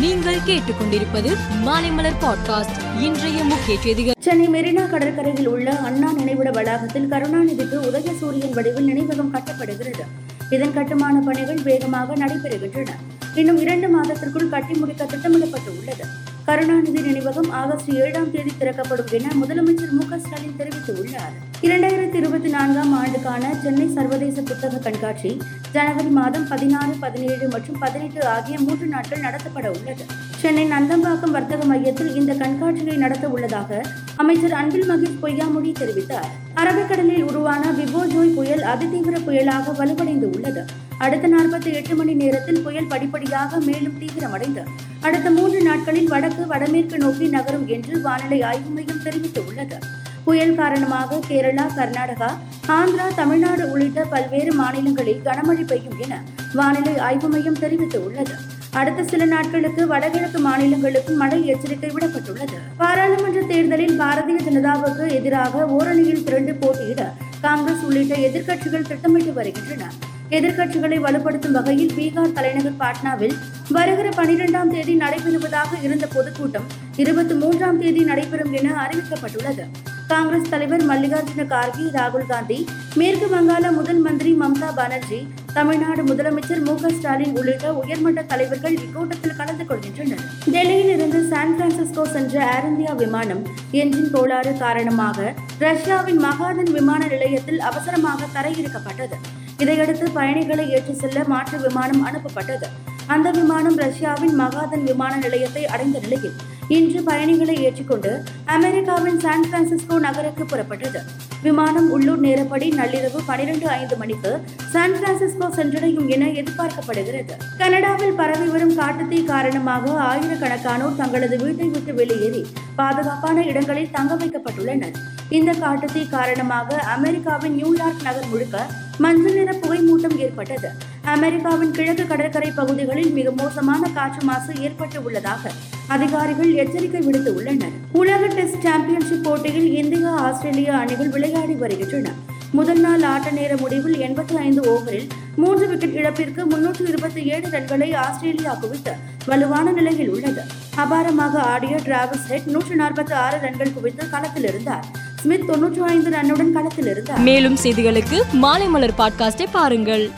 நீங்கள் கேட்டுக்கொண்டிருப்பது மாலைமலர் பாட்காஸ்ட். இன்றைய முக்கிய செய்திகள். சென்னை மெரினா கடற்கரையில் உள்ள அண்ணா நினைவிட வளாகத்தில் கருணாநிதிக்கு உதய சூரியன் வடிவில் நினைவகம் கட்டப்படுகிறது. இதன் கட்டுமான பணிகள் வேகமாக நடைபெறுகின்றன. இன்னும் இரண்டு மாதத்திற்குள் கட்டி முடிக்க திட்டமிடப்பட்டு உள்ளது கருணாநிதி நினைவகம் ஆகஸ்ட் ஏழாம் தேதி திறக்கப்படும் என முதலமைச்சர் மு க ஸ்டாலின் தெரிவித்துள்ளார். இரண்டாயிரத்தி இருபத்தி நான்காம் ஆண்டுக்கான சென்னை சர்வதேச புத்தக கண்காட்சி ஜனவரி மாதம் பதினாறு பதினேழு மற்றும் பதினெட்டு ஆகிய மூன்று நாட்கள் நடத்தப்பட உள்ளது. சென்னை நந்தம்பாக்கம் வர்த்தக மையத்தில் இந்த கண்காட்சியை நடத்த உள்ளதாக அமைச்சர் அன்பில் மகேஷ் பொய்யாமொழி தெரிவித்தார். அரபிக்கடலில் உருவான விபோஜோய் புயல் அதிதீவிர புயலாக வலுவடைந்து உள்ளது. அடுத்த நாற்பத்தி எட்டு மணி நேரத்தில் புயல் படிப்படியாக மேலும் தீவிரமடைந்து அடுத்த மூன்று நாட்களில் வடக்கு வடமேற்கு நோக்கி நகரும் என்று வானிலை ஆய்வு மையம் தெரிவித்துள்ளது. புயல் காரணமாக கேரளா கர்நாடகா ஆந்திரா தமிழ்நாடு உள்ளிட்ட பல்வேறு மாநிலங்களில் கனமழை பெய்யும் என வானிலை ஆய்வு மையம் தெரிவித்துள்ளது. அடுத்த சில நாட்களுக்கு வடகிழக்கு மாநிலங்களுக்கு மழை எச்சரிக்கை விடப்பட்டுள்ளது. பாராளுமன்ற தேர்தலில் பாரதிய ஜனதாவுக்கு எதிராக ஓரணியில் திரண்டு போட்டியிட காங்கிரஸ் உள்ளிட்ட எதிர்க்கட்சிகள் திட்டமிட்டு வருகின்றன. எதிர்க்கட்சிகளை வலுப்படுத்தும் வகையில் பீகார் தலைநகர் பாட்னாவில் வருகிற பனிரெண்டாம் தேதி நடைபெறுவதாக இருந்த பொதுக்கூட்டம் இருபத்தி மூன்றாம் தேதி நடைபெறும் என அறிவிக்கப்பட்டுள்ளது. காங்கிரஸ் தலைவர் மல்லிகார்ஜுன கார்கே ராகுல் காந்தி மேற்கு வங்காள முதல் மந்திரி மம்தா பானர்ஜி தமிழ்நாடு முதலமைச்சர் மு ஸ்டாலின் உள்ளிட்ட உயர்மட்ட தலைவர்கள் இக்கூட்டத்தில் கலந்து கொள்கின்றனர். டெல்லியில் இருந்து சான் பிரான்சிஸ்கோ சென்ற ஏர் இந்தியா விமானம் என்ஜின் கோளாறு காரணமாக ரஷ்யாவின் மகாதன் விமான நிலையத்தில் அவசரமாக தரையிறக்கப்பட்டது. இதையடுத்து பயணிகளை ஏற்றி செல்ல மாற்று விமானம் அனுப்பப்பட்டது. அந்த விமானம் ரஷ்யாவின் மகாதன் விமான நிலையத்தை அடைந்த நிலையில் இன்று பயணிகளை ஏற்றிக்கொண்டு அமெரிக்காவின் சான் பிரான்சிஸ்கோ நகருக்கு புறப்பட்டது. விமானம் உள்ளூர் நேரப்படி நள்ளிரவு பனிரெண்டு ஐந்து மணிக்கு சான் பிரான்சிஸ்கோ சென்றடையும் என எதிர்பார்க்கப்படுகிறது. கனடாவில் பரவி வரும் காட்டுத்தீ காரணமாக ஆயிரக்கணக்கானோர் தங்களது வீட்டை விட்டு வெளியேறி பாதுகாப்பான இடங்களில் தங்க வைக்கப்பட்டுள்ளனர். இந்த காட்டுத்தீ காரணமாக அமெரிக்காவின் நியூயார்க் நகர் முழுக்க மஞ்சள் நிற புகை மூட்டம் ஏற்பட்டது. அமெரிக்காவின் கிழக்கு கடற்கரை பகுதிகளில் மிக மோசமான காற்று மாசு ஏற்பட்டு உள்ளதாக அதிகாரிகள் எச்சரிக்கை விடுத்து உள்ளனர் உலக டெஸ்ட் சாம்பியன்ஷிப் போட்டியில் இந்தியா ஆஸ்திரேலியா அணிகள் விளையாடி வருகின்றன. முதல் நாள் ஆட்ட நேர முடிவில் எண்பத்தி ஐந்து ஓவரில் மூன்று விக்கெட் இழப்பிற்கு முன்னூற்று இருபத்தி ஏழு ரன்களை ஆஸ்திரேலியா குவித்து வலுவான நிலையில் உள்ளது. அபாரமாக ஆடிய டிராவிஸ் ஹெட் நூற்று நாற்பத்தி ஆறு ரன்கள் குவித்து களத்தில் இருந்தார். ஸ்மித் தொன்னூற்றி ஐந்து ரன்னுடன் களத்தில் இருந்தார் மேலும் செய்திகளுக்கு மாலைமலர் பாட்காஸ்டை பாருங்கள்.